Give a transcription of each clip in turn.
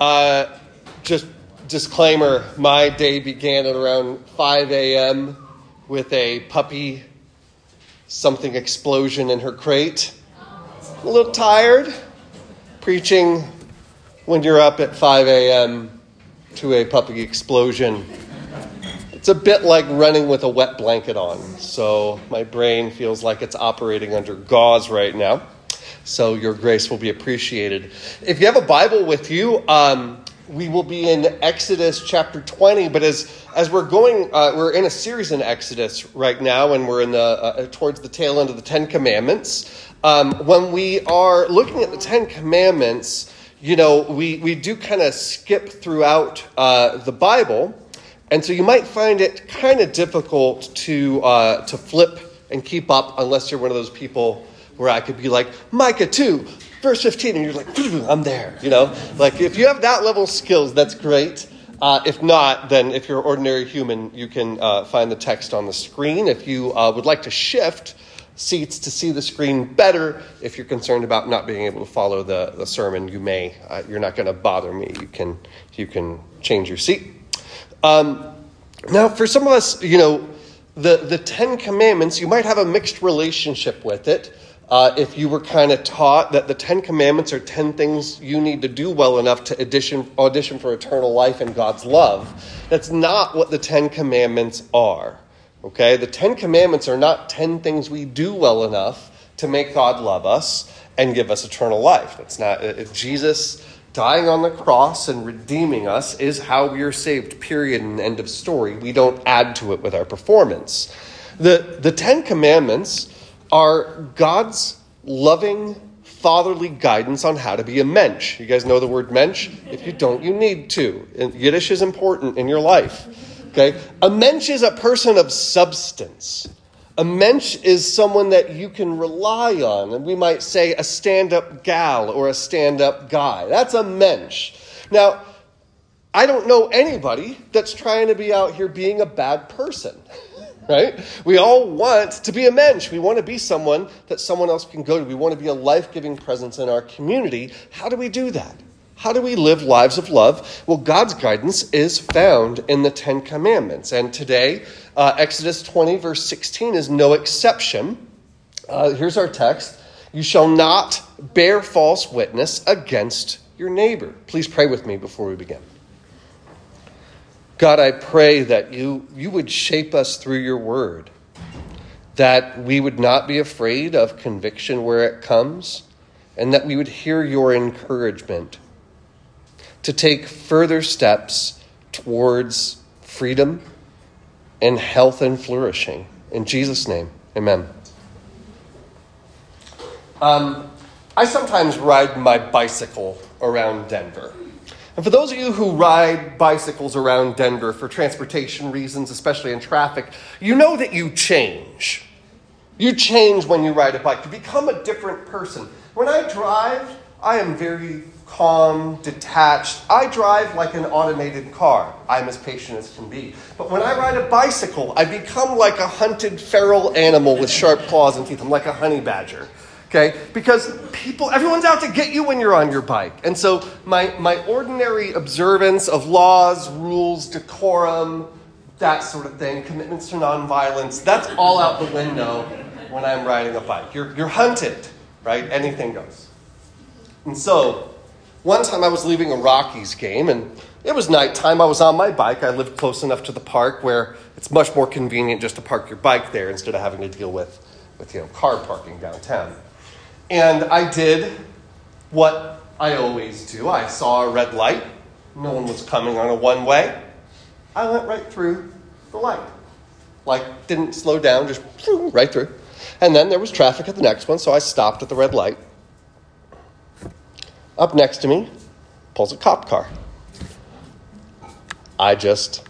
Uh, just disclaimer my day began at around 5 a.m. with a puppy something explosion in her crate. A little tired. Preaching when you're up at 5 a.m. to a puppy explosion. It's a bit like running with a wet blanket on. So my brain feels like it's operating under gauze right now. So your grace will be appreciated. If you have a Bible with you, um, we will be in Exodus chapter 20. But as, as we're going, uh, we're in a series in Exodus right now, and we're in the, uh, towards the tail end of the Ten Commandments. Um, when we are looking at the Ten Commandments, you know, we, we do kind of skip throughout uh, the Bible. And so you might find it kind of difficult to, uh, to flip and keep up unless you're one of those people where I could be like, Micah 2, verse 15, and you're like, I'm there, you know? Like, if you have that level of skills, that's great. Uh, if not, then if you're an ordinary human, you can uh, find the text on the screen. If you uh, would like to shift seats to see the screen better, if you're concerned about not being able to follow the, the sermon, you may. Uh, you're not going to bother me. You can, you can change your seat. Um, now, for some of us, you know, the, the Ten Commandments, you might have a mixed relationship with it. Uh, if you were kind of taught that the Ten Commandments are 10 things you need to do well enough to audition, audition for eternal life and God's love, that's not what the Ten Commandments are. Okay? The Ten Commandments are not 10 things we do well enough to make God love us and give us eternal life. That's not, if Jesus dying on the cross and redeeming us is how we are saved, period, and end of story. We don't add to it with our performance. The, the Ten Commandments are God's loving, fatherly guidance on how to be a mensch. You guys know the word mensch? If you don't, you need to. Yiddish is important in your life. Okay? A mensch is a person of substance. A mensch is someone that you can rely on. And we might say a stand up gal or a stand up guy. That's a mensch. Now, I don't know anybody that's trying to be out here being a bad person. right? We all want to be a mensch. We want to be someone that someone else can go to. We want to be a life giving presence in our community. How do we do that? How do we live lives of love? Well, God's guidance is found in the Ten Commandments. And today, uh, Exodus 20, verse 16, is no exception. Uh, here's our text You shall not bear false witness against your neighbor. Please pray with me before we begin. God, I pray that you, you would shape us through your word, that we would not be afraid of conviction where it comes, and that we would hear your encouragement to take further steps towards freedom and health and flourishing. In Jesus' name, amen. Um, I sometimes ride my bicycle around Denver. And for those of you who ride bicycles around Denver for transportation reasons, especially in traffic, you know that you change. You change when you ride a bike. You become a different person. When I drive, I am very calm, detached. I drive like an automated car. I'm as patient as can be. But when I ride a bicycle, I become like a hunted feral animal with sharp claws and teeth. I'm like a honey badger okay? Because people, everyone's out to get you when you're on your bike. And so my, my ordinary observance of laws, rules, decorum, that sort of thing, commitments to nonviolence, that's all out the window when I'm riding a bike. You're, you're hunted, right? Anything goes. And so, one time I was leaving a Rockies game, and it was nighttime. I was on my bike. I lived close enough to the park where it's much more convenient just to park your bike there instead of having to deal with, with you know, car parking downtown. And I did what I always do. I saw a red light. No one was coming on a one way. I went right through the light. Like, didn't slow down, just right through. And then there was traffic at the next one, so I stopped at the red light. Up next to me pulls a cop car. I just.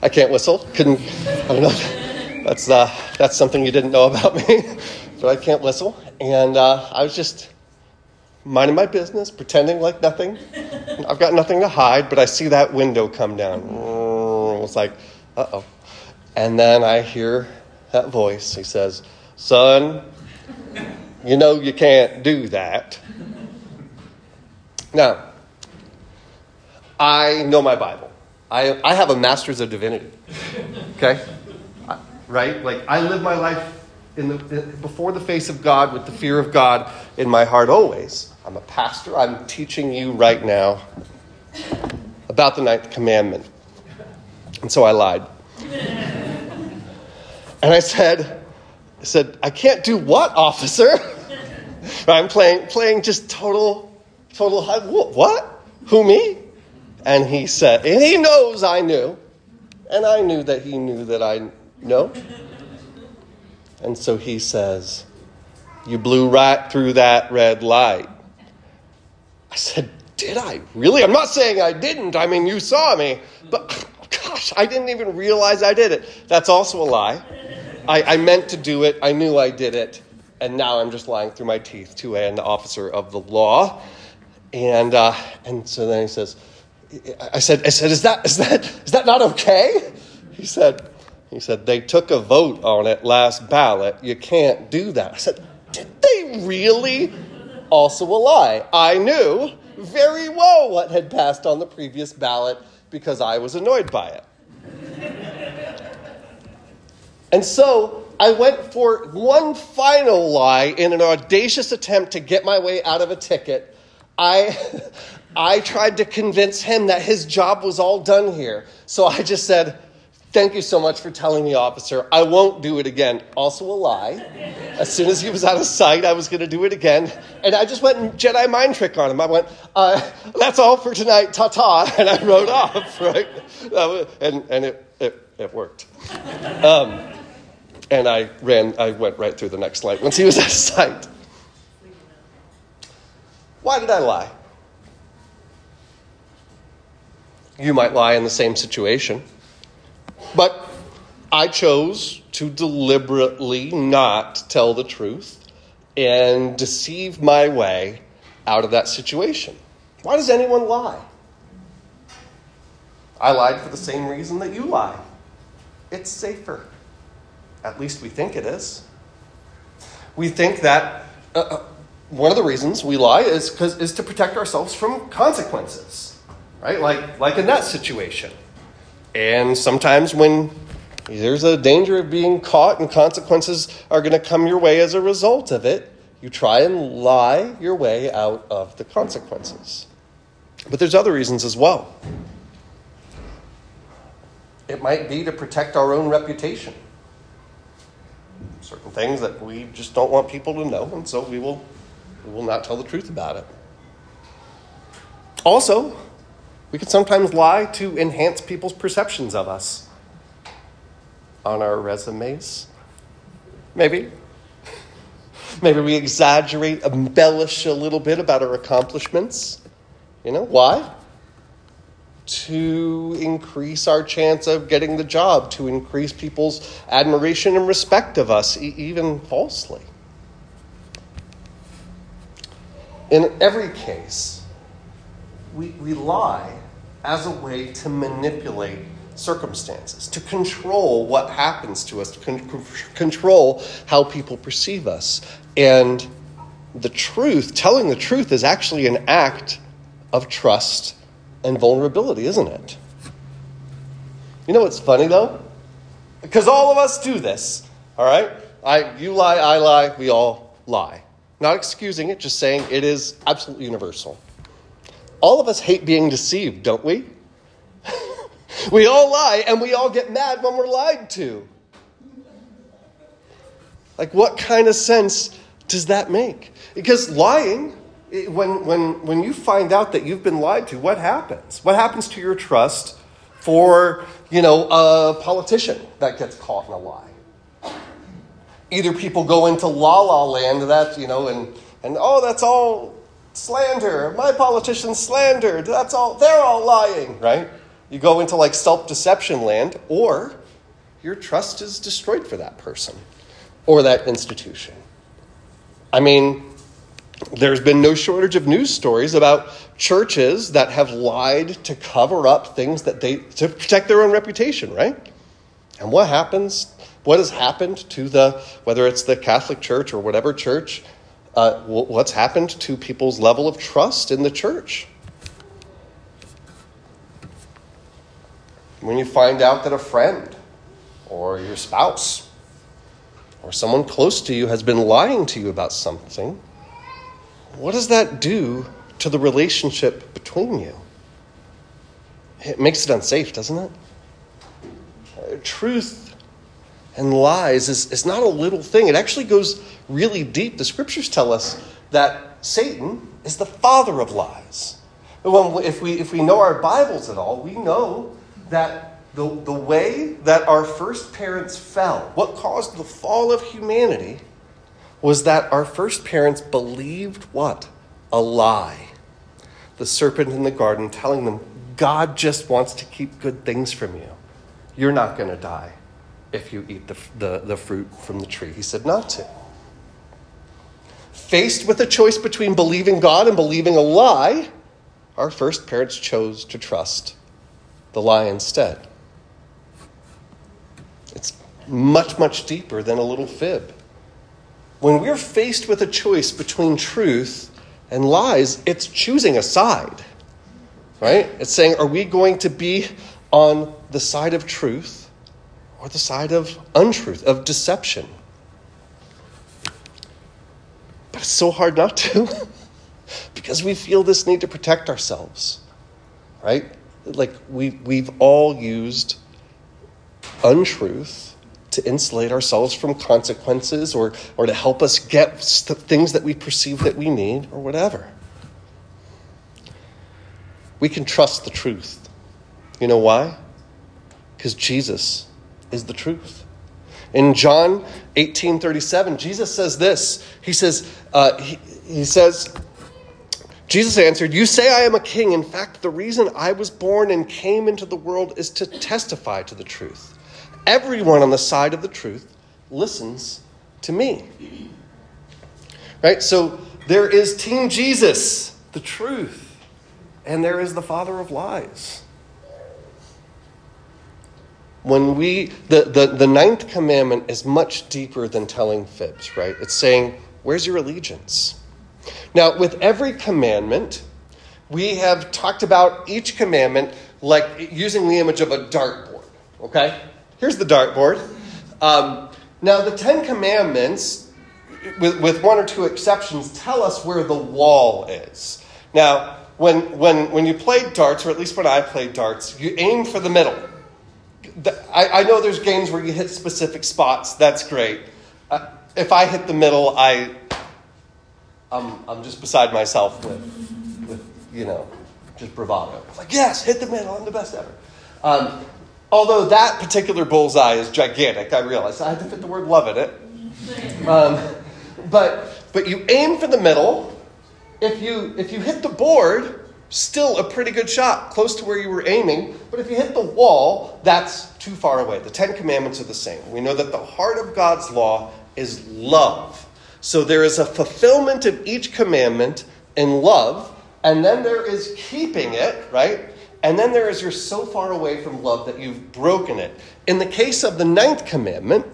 I can't whistle. Couldn't. I don't know. That's, uh, that's something you didn't know about me, but I can't whistle. And uh, I was just minding my business, pretending like nothing. I've got nothing to hide, but I see that window come down. It's like, uh oh. And then I hear that voice. He says, Son, you know you can't do that. Now, I know my Bible. I, I have a master's of divinity. Okay? Right? Like, I live my life in the, in, before the face of God with the fear of God in my heart always. I'm a pastor. I'm teaching you right now about the ninth commandment. And so I lied. And I said, I said, I can't do what, officer? I'm playing, playing just total, total, what? Who, me? And he said, and he knows I knew. And I knew that he knew that I know. And so he says, You blew right through that red light. I said, Did I? Really? I'm not saying I didn't. I mean, you saw me. But gosh, I didn't even realize I did it. That's also a lie. I, I meant to do it. I knew I did it. And now I'm just lying through my teeth to an officer of the law. And, uh, and so then he says, I said, I said, is that, is that, is that not okay? He said, he said, they took a vote on it last ballot. You can't do that. I said, did they really? Also a lie. I knew very well what had passed on the previous ballot because I was annoyed by it. and so I went for one final lie in an audacious attempt to get my way out of a ticket. I, I tried to convince him that his job was all done here. So I just said, Thank you so much for telling the officer. I won't do it again. Also, a lie. As soon as he was out of sight, I was going to do it again. And I just went and Jedi mind trick on him. I went, uh, That's all for tonight. Ta ta. And I rode off, right? And, and it, it, it worked. Um, and I ran, I went right through the next light once he was out of sight. Why did I lie? You might lie in the same situation. But I chose to deliberately not tell the truth and deceive my way out of that situation. Why does anyone lie? I lied for the same reason that you lie. It's safer. At least we think it is. We think that uh, uh one of the reasons we lie is, is to protect ourselves from consequences, right? Like, like in that situation. And sometimes when there's a danger of being caught and consequences are going to come your way as a result of it, you try and lie your way out of the consequences. But there's other reasons as well. It might be to protect our own reputation. Certain things that we just don't want people to know, and so we will, we will not tell the truth about it. Also, we can sometimes lie to enhance people's perceptions of us on our resumes. Maybe. Maybe we exaggerate, embellish a little bit about our accomplishments. You know, why? To increase our chance of getting the job, to increase people's admiration and respect of us, e- even falsely. In every case, we, we lie as a way to manipulate circumstances, to control what happens to us, to con- control how people perceive us. And the truth, telling the truth, is actually an act of trust and vulnerability, isn't it? You know what's funny though? Because all of us do this, all right? I, you lie, I lie, we all lie. Not excusing it, just saying it is absolutely universal. All of us hate being deceived, don't we? we all lie and we all get mad when we're lied to. Like, what kind of sense does that make? Because lying, when, when, when you find out that you've been lied to, what happens? What happens to your trust for, you know, a politician that gets caught in a lie? Either people go into la la land, that, you know, and, and oh, that's all slander. My politicians slandered. That's all. They're all lying, right? You go into like self deception land, or your trust is destroyed for that person or that institution. I mean, there's been no shortage of news stories about churches that have lied to cover up things that they to protect their own reputation, right? And what happens? What has happened to the whether it's the Catholic Church or whatever church uh, what's happened to people's level of trust in the church. When you find out that a friend or your spouse or someone close to you has been lying to you about something, what does that do to the relationship between you? It makes it unsafe, doesn't it? Uh, truth and lies is, is not a little thing. It actually goes really deep. The scriptures tell us that Satan is the father of lies. Well, if we, if we know our Bibles at all, we know that the, the way that our first parents fell, what caused the fall of humanity, was that our first parents believed what? A lie. The serpent in the garden telling them, God just wants to keep good things from you. You're not going to die if you eat the, the, the fruit from the tree. He said not to. Faced with a choice between believing God and believing a lie, our first parents chose to trust the lie instead. It's much, much deeper than a little fib. When we're faced with a choice between truth and lies, it's choosing a side. Right? It's saying, are we going to be on the side of truth or the side of untruth, of deception? But it's so hard not to because we feel this need to protect ourselves. Right? Like we, we've all used untruth to insulate ourselves from consequences or, or to help us get the things that we perceive that we need or whatever we can trust the truth. You know why? Because Jesus is the truth. In John 18 37, Jesus says this. He says, uh, he, he says, Jesus answered, You say I am a king. In fact, the reason I was born and came into the world is to testify to the truth. Everyone on the side of the truth listens to me. Right? So there is Team Jesus, the truth and there is the father of lies. When we, the, the, the ninth commandment is much deeper than telling fibs, right? It's saying, where's your allegiance? Now, with every commandment, we have talked about each commandment like using the image of a dartboard, okay? Here's the dartboard. Um, now, the Ten Commandments, with, with one or two exceptions, tell us where the wall is. Now, when, when, when you play darts, or at least when I play darts, you aim for the middle. I, I know there's games where you hit specific spots. That's great. Uh, if I hit the middle, I, I'm, I'm just beside myself with, with, you know, just bravado. Like, yes, hit the middle. I'm the best ever. Um, although that particular bullseye is gigantic, I realize. I had to fit the word love in it. Um, but, but you aim for the middle, if you if you hit the board, still a pretty good shot, close to where you were aiming. But if you hit the wall, that's too far away. The Ten Commandments are the same. We know that the heart of God's law is love. So there is a fulfillment of each commandment in love, and then there is keeping it, right? And then there is you're so far away from love that you've broken it. In the case of the ninth commandment,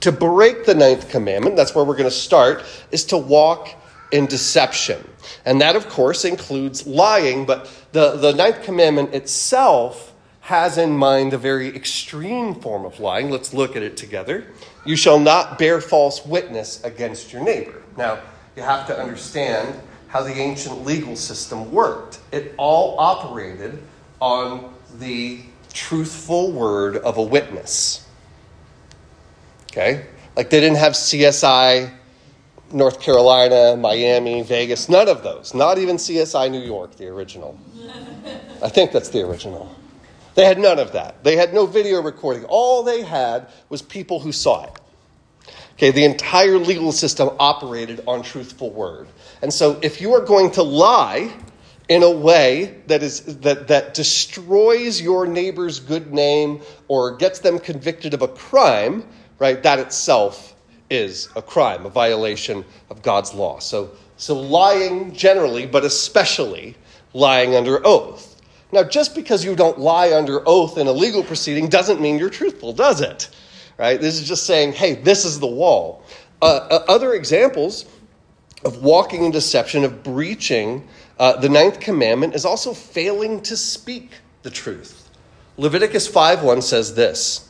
to break the ninth commandment, that's where we're going to start, is to walk in deception. And that, of course, includes lying, but the, the ninth commandment itself has in mind a very extreme form of lying. Let's look at it together. You shall not bear false witness against your neighbor. Now, you have to understand how the ancient legal system worked. It all operated on the truthful word of a witness. Okay? Like they didn't have CSI North Carolina, Miami, Vegas, none of those. Not even CSI New York, the original. I think that's the original. They had none of that. They had no video recording. All they had was people who saw it. Okay, the entire legal system operated on truthful word. And so if you are going to lie in a way that is that, that destroys your neighbor's good name or gets them convicted of a crime, right, that itself is a crime, a violation of God's law. So, so lying generally, but especially lying under oath. Now, just because you don't lie under oath in a legal proceeding doesn't mean you're truthful, does it? Right? This is just saying, hey, this is the wall. Uh, uh, other examples of walking in deception, of breaching uh, the ninth commandment, is also failing to speak the truth. Leviticus 5:1 says this.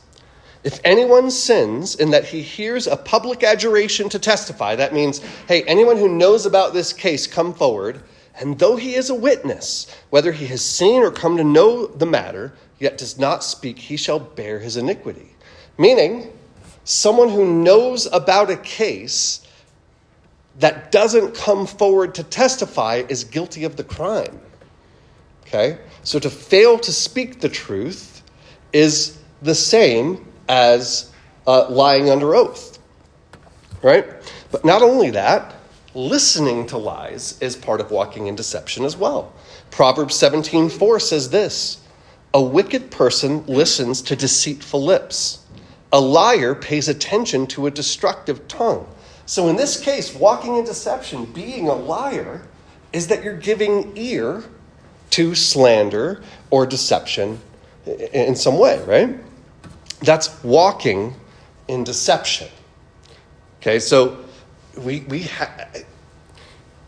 If anyone sins in that he hears a public adjuration to testify, that means, hey, anyone who knows about this case, come forward, and though he is a witness, whether he has seen or come to know the matter, yet does not speak, he shall bear his iniquity. Meaning, someone who knows about a case that doesn't come forward to testify is guilty of the crime. Okay? So to fail to speak the truth is the same as uh, lying under oath. Right? But not only that, listening to lies is part of walking in deception as well. Proverbs 17:4 says this, "A wicked person listens to deceitful lips. A liar pays attention to a destructive tongue." So in this case, walking in deception, being a liar, is that you're giving ear to slander or deception in some way, right? That's walking in deception. Okay, so we, we ha-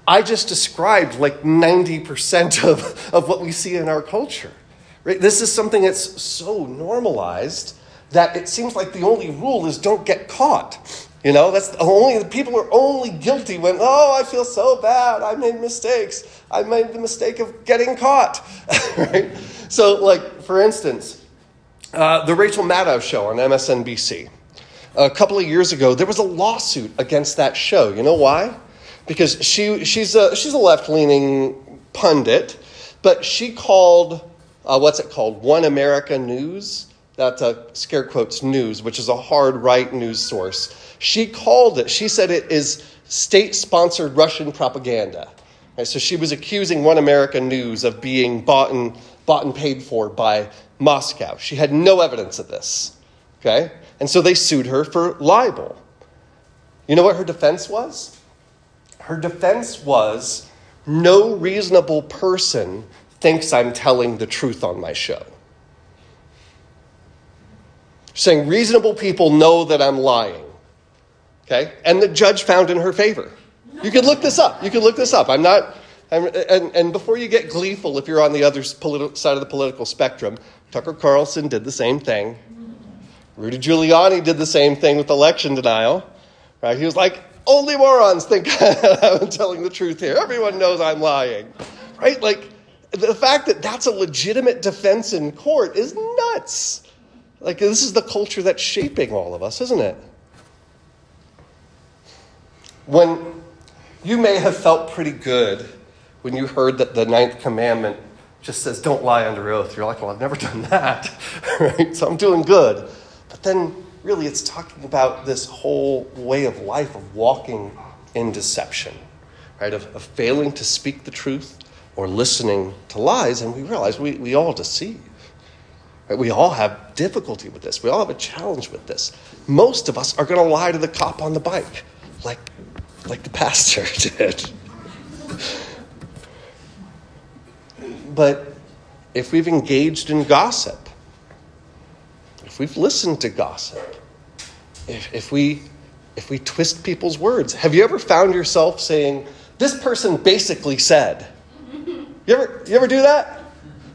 I just described like 90% of, of what we see in our culture. Right? This is something that's so normalized that it seems like the only rule is don't get caught. You know, that's the only people are only guilty when, oh, I feel so bad. I made mistakes. I made the mistake of getting caught. right? So, like, for instance, uh, the Rachel Maddow show on MSNBC. A couple of years ago, there was a lawsuit against that show. You know why? Because she, she's a, she's a left leaning pundit, but she called, uh, what's it called? One America News. That's a scare quotes news, which is a hard right news source she called it, she said it is state sponsored Russian propaganda. Right, so she was accusing One America News of being bought and, bought and paid for by Moscow. She had no evidence of this. Okay? And so they sued her for libel. You know what her defense was? Her defense was no reasonable person thinks I'm telling the truth on my show. Saying reasonable people know that I'm lying. Okay? And the judge found in her favor. You could look this up. You could look this up. I'm not, I'm, and, and before you get gleeful if you're on the other politi- side of the political spectrum, Tucker Carlson did the same thing. Rudy Giuliani did the same thing with election denial. Right? He was like, only morons think I'm telling the truth here. Everyone knows I'm lying. Right? Like, the fact that that's a legitimate defense in court is nuts. Like, this is the culture that's shaping all of us, isn't it? When you may have felt pretty good when you heard that the ninth commandment just says, don't lie under oath. You're like, well, I've never done that, right? So I'm doing good. But then, really, it's talking about this whole way of life of walking in deception, right? Of, of failing to speak the truth or listening to lies. And we realize we, we all deceive. Right? We all have difficulty with this. We all have a challenge with this. Most of us are going to lie to the cop on the bike, like like the pastor did. But if we've engaged in gossip, if we've listened to gossip, if, if, we, if we twist people's words, have you ever found yourself saying, This person basically said? You ever, you ever do that?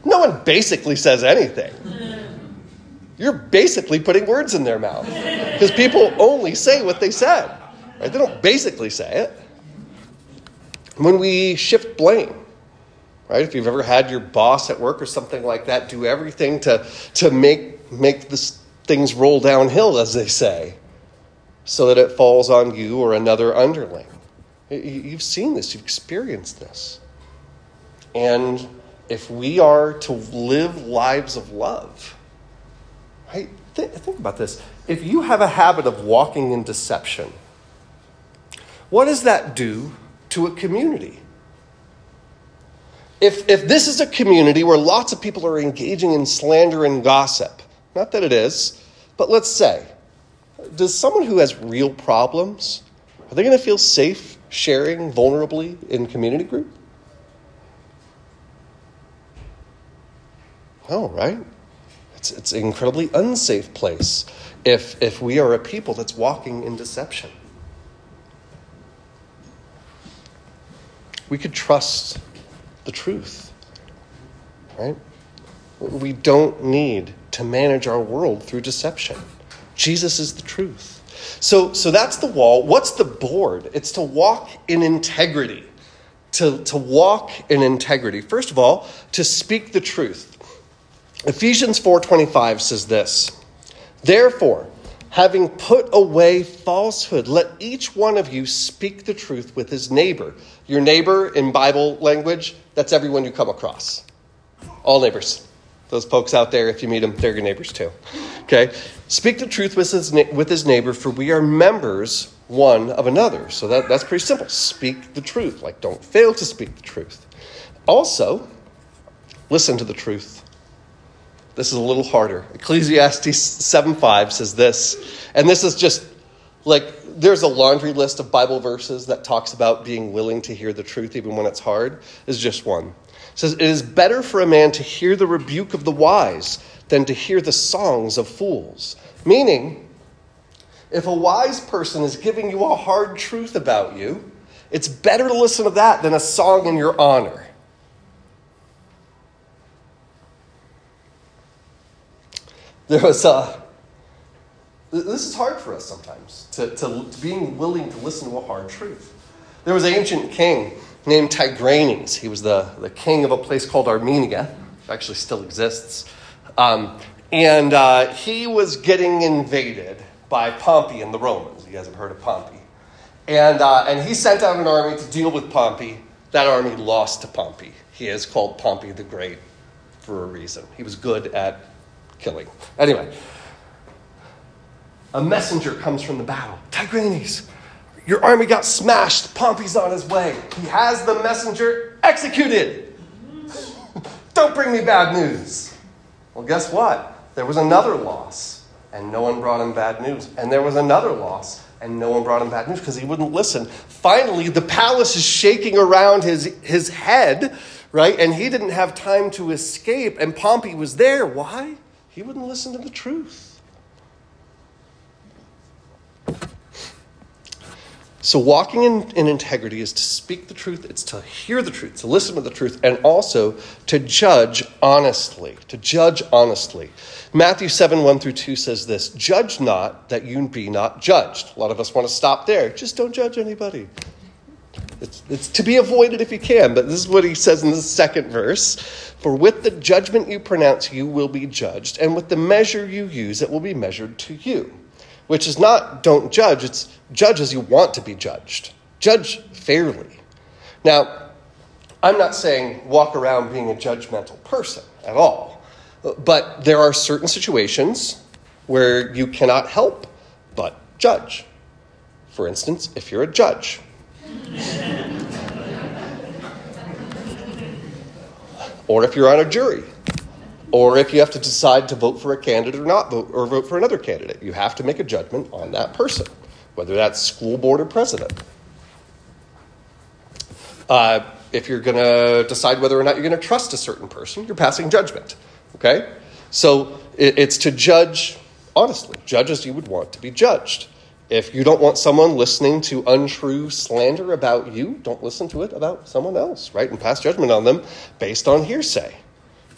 No one basically says anything. You're basically putting words in their mouth because people only say what they said. Right? They don't basically say it. When we shift blame, right? If you've ever had your boss at work or something like that do everything to, to make, make this, things roll downhill, as they say, so that it falls on you or another underling. You've seen this, you've experienced this. And if we are to live lives of love, right? Think, think about this. If you have a habit of walking in deception, what does that do to a community? If, if this is a community where lots of people are engaging in slander and gossip, not that it is, but let's say, does someone who has real problems, are they going to feel safe sharing vulnerably in community group? Oh, right? It's, it's an incredibly unsafe place if, if we are a people that's walking in deception. we could trust the truth, right? We don't need to manage our world through deception. Jesus is the truth. So, so that's the wall. What's the board? It's to walk in integrity. To, to walk in integrity. First of all, to speak the truth. Ephesians 4:25 says this. Therefore, having put away falsehood, let each one of you speak the truth with his neighbor. Your neighbor in Bible language, that's everyone you come across. All neighbors. Those folks out there, if you meet them, they're your neighbors too. Okay? Speak the truth with his, with his neighbor, for we are members one of another. So that, that's pretty simple. Speak the truth. Like, don't fail to speak the truth. Also, listen to the truth. This is a little harder. Ecclesiastes 7 5 says this, and this is just like there's a laundry list of Bible verses that talks about being willing to hear the truth even when it's hard. Is just one. It says, It is better for a man to hear the rebuke of the wise than to hear the songs of fools. Meaning, if a wise person is giving you a hard truth about you, it's better to listen to that than a song in your honor. There was a. This is hard for us sometimes, to, to, to being willing to listen to a hard truth. There was an ancient king named Tigranes. He was the, the king of a place called Armenia, actually still exists. Um, and uh, he was getting invaded by Pompey and the Romans. You guys have heard of Pompey. And, uh, and he sent out an army to deal with Pompey. That army lost to Pompey. He is called Pompey the Great for a reason. He was good at killing. Anyway, a messenger comes from the battle. Tigranes, your army got smashed. Pompey's on his way. He has the messenger executed. Don't bring me bad news. Well, guess what? There was another loss, and no one brought him bad news. And there was another loss, and no one brought him bad news because he wouldn't listen. Finally, the palace is shaking around his, his head, right? And he didn't have time to escape, and Pompey was there. Why? He wouldn't listen to the truth. So, walking in, in, integrity is to speak the truth, it's to hear the truth, to listen to the truth, and also to judge honestly. To judge honestly. Matthew 7 1 through 2 says this Judge not that you be not judged. A lot of us want to stop there. Just don't judge anybody. It's, it's to be avoided if you can, but this is what he says in the second verse For with the judgment you pronounce, you will be judged, and with the measure you use, it will be measured to you which is not don't judge, it's judge as you want to be judged. Judge fairly. Now, I'm not saying walk around being a judgmental person at all, but there are certain situations where you cannot help but judge. For instance, if you're a judge. or if you're on a jury or if you have to decide to vote for a candidate or not vote or vote for another candidate. You have to make a judgment on that person, whether that's school board or president. Uh, if you're going to decide whether or not you're going to trust a certain person, you're passing judgment. Okay? So it, it's to judge honestly, judge as you would want to be judged. If you don't want someone listening to untrue slander about you, don't listen to it about someone else, right? And pass judgment on them based on hearsay.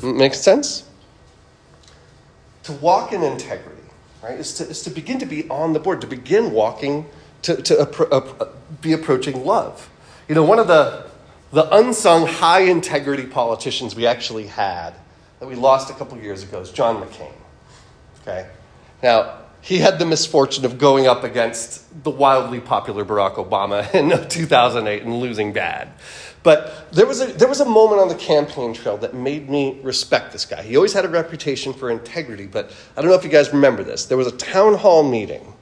Makes sense? To walk in integrity, right, is to, is to begin to be on the board, to begin walking, to, to appro- uh, be approaching love. You know, one of the, the unsung high integrity politicians we actually had that we lost a couple years ago is John McCain. Okay? Now, he had the misfortune of going up against the wildly popular Barack Obama in 2008 and losing bad. But there was, a, there was a moment on the campaign trail that made me respect this guy. He always had a reputation for integrity, but I don't know if you guys remember this. There was a town hall meeting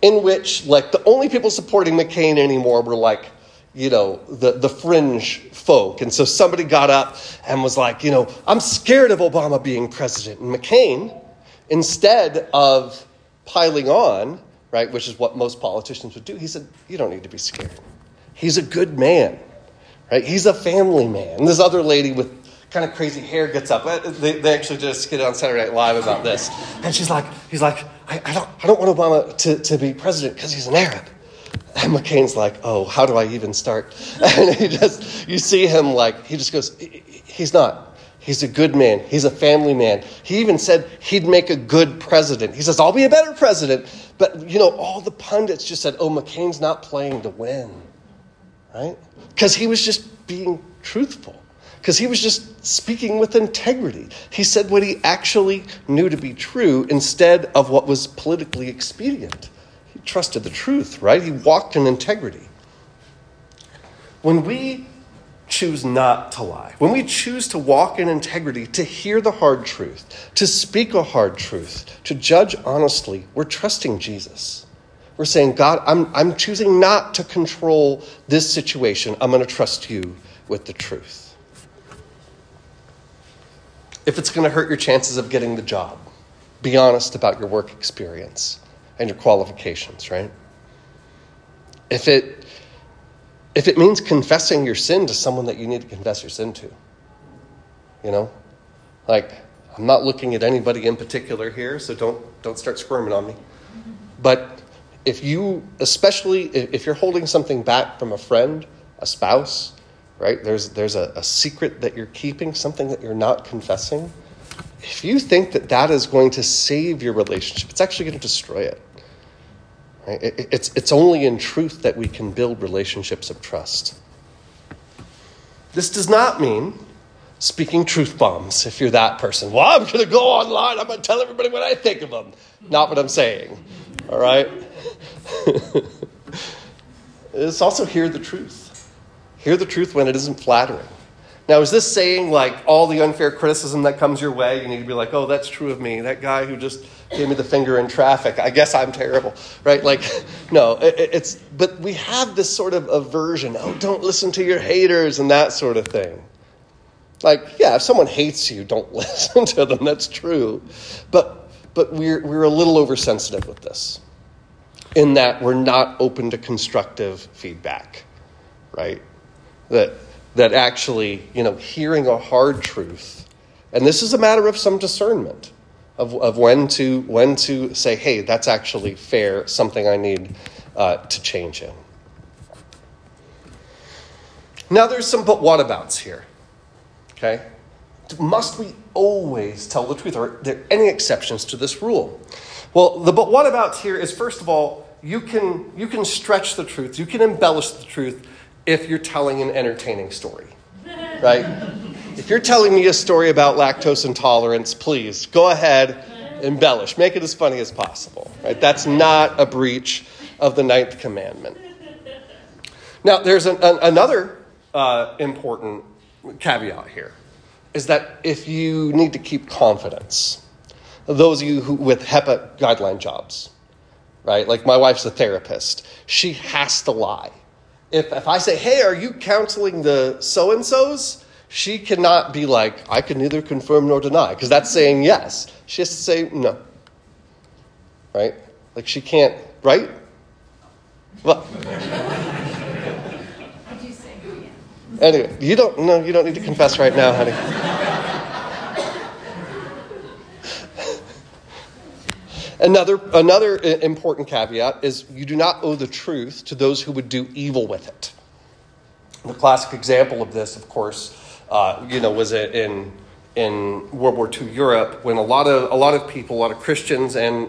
in which, like, the only people supporting McCain anymore were, like, you know, the, the fringe folk. And so somebody got up and was like, you know, I'm scared of Obama being president. And McCain, instead of piling on, right, which is what most politicians would do, he said, You don't need to be scared. He's a good man. Right? He's a family man. And this other lady with kind of crazy hair gets up. Uh, they, they actually a skit on Saturday Night Live about this. And she's like, he's like, I, I don't, I don't want Obama to, to be president because he's an Arab. And McCain's like, oh, how do I even start? And he just, you see him like, he just goes, he's not. He's a good man. He's a family man. He even said he'd make a good president. He says, I'll be a better president. But, you know, all the pundits just said, oh, McCain's not playing to win, right? Because he was just being truthful, because he was just speaking with integrity. He said what he actually knew to be true instead of what was politically expedient. He trusted the truth, right? He walked in integrity. When we choose not to lie, when we choose to walk in integrity, to hear the hard truth, to speak a hard truth, to judge honestly, we're trusting Jesus. We're saying, God, I'm, I'm choosing not to control this situation. I'm going to trust you with the truth. If it's going to hurt your chances of getting the job, be honest about your work experience and your qualifications, right? If it if it means confessing your sin to someone that you need to confess your sin to. You know? Like, I'm not looking at anybody in particular here, so don't, don't start squirming on me. But if you, especially if you're holding something back from a friend, a spouse, right? There's, there's a, a secret that you're keeping, something that you're not confessing. If you think that that is going to save your relationship, it's actually going to destroy it. It's, it's only in truth that we can build relationships of trust. This does not mean speaking truth bombs if you're that person. Well, I'm going to go online, I'm going to tell everybody what I think of them. Not what I'm saying. All right? it's also hear the truth. Hear the truth when it isn't flattering. Now, is this saying like all the unfair criticism that comes your way, you need to be like, oh, that's true of me. That guy who just gave me the finger in traffic, I guess I'm terrible, right? Like, no, it, it's, but we have this sort of aversion. Oh, don't listen to your haters and that sort of thing. Like, yeah, if someone hates you, don't listen to them. That's true. But, but we're, we're a little oversensitive with this in that we're not open to constructive feedback, right? That that actually, you know, hearing a hard truth, and this is a matter of some discernment of, of when to when to say, hey, that's actually fair, something I need uh, to change in. Now there's some but whatabouts here. Okay? Must we always tell the truth? Are there any exceptions to this rule? Well, the but whatabouts here is first of all, you can you can stretch the truth, you can embellish the truth if you're telling an entertaining story, right? if you're telling me a story about lactose intolerance, please go ahead, embellish, make it as funny as possible, right? That's not a breach of the ninth commandment. Now, there's an, an, another uh, important caveat here is that if you need to keep confidence, those of you who, with HIPAA guideline jobs, right? Like my wife's a therapist, she has to lie if, if I say, hey, are you counseling the so and so's? She cannot be like, I can neither confirm nor deny, because that's saying yes. She has to say no. Right? Like she can't, right? Well. Anyway, you don't no, you don't need to confess right now, honey. Another, another important caveat is you do not owe the truth to those who would do evil with it. The classic example of this, of course, uh, you know, was in, in World War II Europe when a lot, of, a lot of people, a lot of Christians, and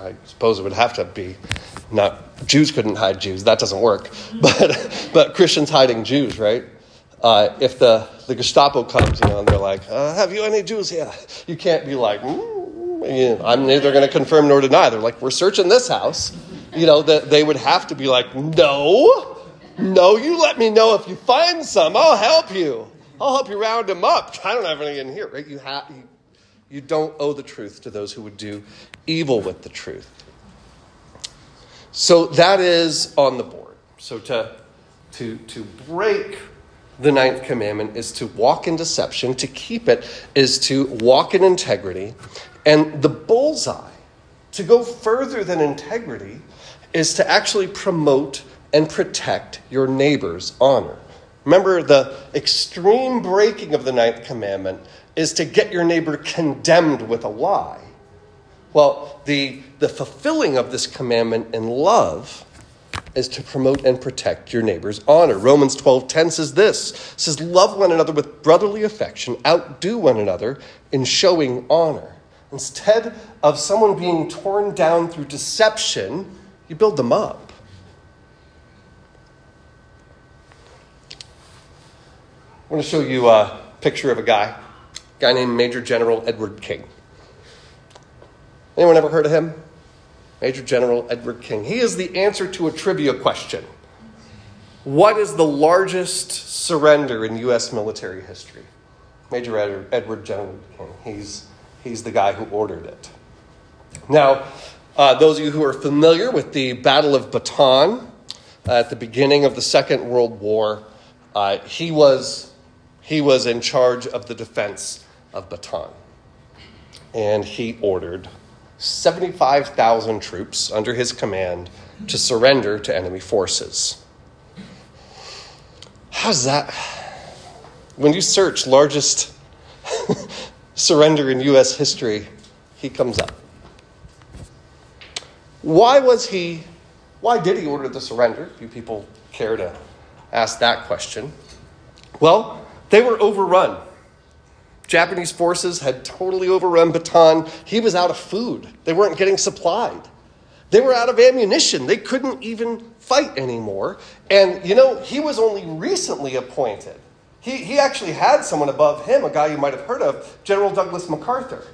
I suppose it would have to be not Jews couldn't hide Jews. That doesn't work. But, but Christians hiding Jews, right? Uh, if the, the Gestapo comes, you know, and they're like, uh, "Have you any Jews here?" You can't be like, mm, I'm neither going to confirm nor deny. They're like, we're searching this house. You know, that they would have to be like, no, no, you let me know if you find some. I'll help you. I'll help you round them up. I don't have any in here, right? You, have, you, you don't owe the truth to those who would do evil with the truth. So that is on the board. So to, to, to break the ninth commandment is to walk in deception, to keep it is to walk in integrity, and the bullseye, to go further than integrity, is to actually promote and protect your neighbor's honor. Remember, the extreme breaking of the ninth commandment is to get your neighbor condemned with a lie. Well, the, the fulfilling of this commandment in love is to promote and protect your neighbor's honor. Romans 12:10 says this, says love one another with brotherly affection, outdo one another in showing honor. Instead of someone being torn down through deception, you build them up. I want to show you a picture of a guy, a guy named Major General Edward King. Anyone ever heard of him? Major General Edward King. He is the answer to a trivia question. What is the largest surrender in U.S. military history? Major Edward General King. He's, he's the guy who ordered it. Now, uh, those of you who are familiar with the Battle of Bataan uh, at the beginning of the Second World War, uh, he, was, he was in charge of the defense of Bataan. And he ordered 75,000 troops under his command to surrender to enemy forces. How's that? When you search largest surrender in U.S. history, he comes up. Why was he, why did he order the surrender? Few people care to ask that question. Well, they were overrun. Japanese forces had totally overrun Bataan. He was out of food. They weren't getting supplied. They were out of ammunition. They couldn't even fight anymore. And, you know, he was only recently appointed. He, he actually had someone above him, a guy you might have heard of, General Douglas MacArthur.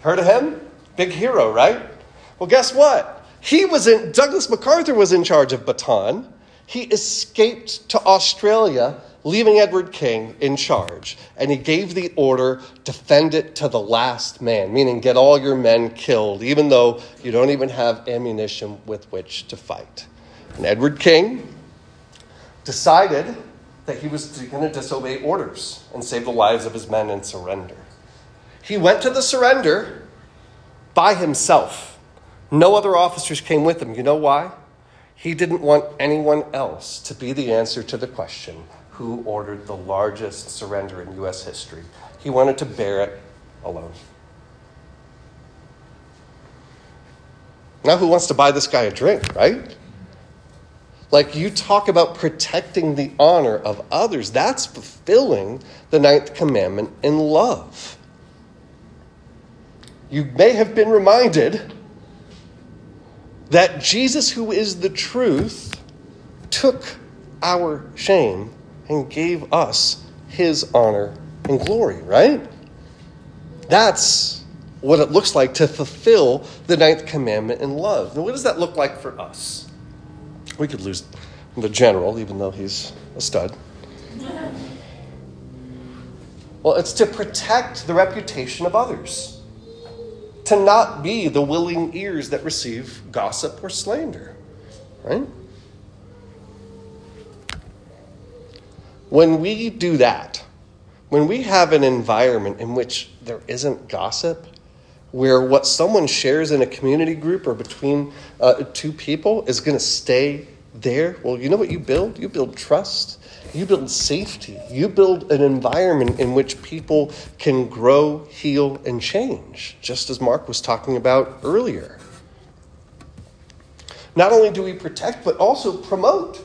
Heard of him? Big hero, right? Well, guess what? He was in, Douglas MacArthur was in charge of Bataan. He escaped to Australia leaving Edward King in charge, and he gave the order defend it to the last man, meaning get all your men killed, even though you don't even have ammunition with which to fight. And Edward King decided that he was going to disobey orders and save the lives of his men and surrender. He went to the surrender by himself. No other officers came with him. You know why? He didn't want anyone else to be the answer to the question who ordered the largest surrender in U.S. history. He wanted to bear it alone. Now, who wants to buy this guy a drink, right? Like, you talk about protecting the honor of others. That's fulfilling the ninth commandment in love. You may have been reminded that Jesus, who is the truth, took our shame and gave us his honor and glory, right? That's what it looks like to fulfill the ninth commandment in love. Now, what does that look like for us? We could lose the general, even though he's a stud. Well, it's to protect the reputation of others, to not be the willing ears that receive gossip or slander, right? When we do that, when we have an environment in which there isn't gossip, where what someone shares in a community group or between uh, two people is going to stay there, well, you know what you build? You build trust. You build safety. You build an environment in which people can grow, heal, and change, just as Mark was talking about earlier. Not only do we protect, but also promote.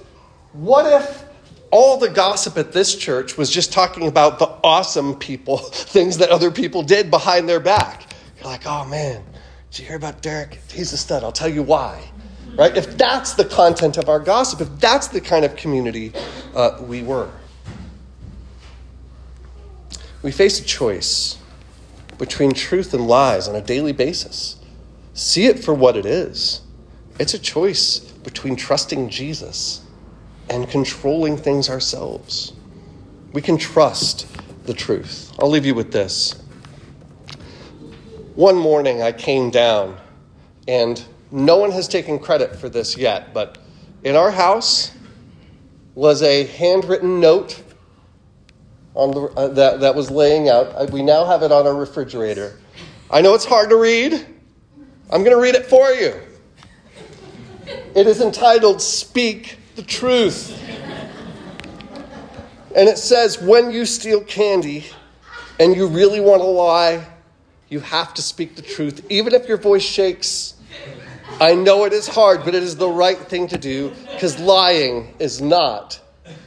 What if all the gossip at this church was just talking about the awesome people, things that other people did behind their back. Like, oh man, did you hear about Derek? He's a stud. I'll tell you why. Right? If that's the content of our gossip, if that's the kind of community uh, we were, we face a choice between truth and lies on a daily basis. See it for what it is. It's a choice between trusting Jesus and controlling things ourselves. We can trust the truth. I'll leave you with this. One morning I came down, and no one has taken credit for this yet, but in our house was a handwritten note on the, uh, that, that was laying out. Uh, we now have it on our refrigerator. I know it's hard to read. I'm going to read it for you. It is entitled Speak the truth. And it says, when you steal candy and you really want to lie, you have to speak the truth, even if your voice shakes. I know it is hard, but it is the right thing to do because lying is not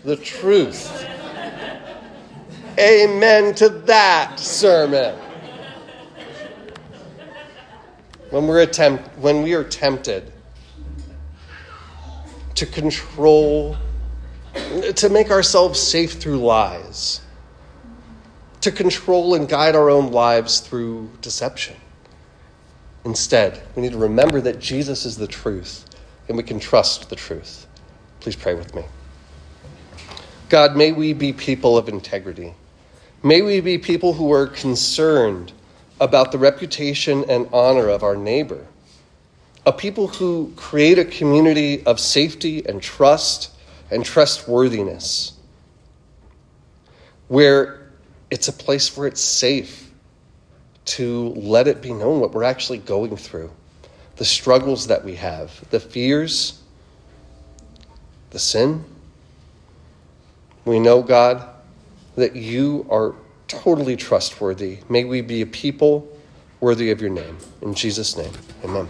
the truth. Amen to that sermon. When we're attempt, when we are tempted to control, to make ourselves safe through lies, to control and guide our own lives through deception. Instead, we need to remember that Jesus is the truth and we can trust the truth. Please pray with me. God, may we be people of integrity. May we be people who are concerned about the reputation and honor of our neighbor, a people who create a community of safety and trust and trustworthiness, where it's a place where it's safe to let it be known what we're actually going through, the struggles that we have, the fears, the sin. We know, God, that you are totally trustworthy. May we be a people worthy of your name. In Jesus' name, amen.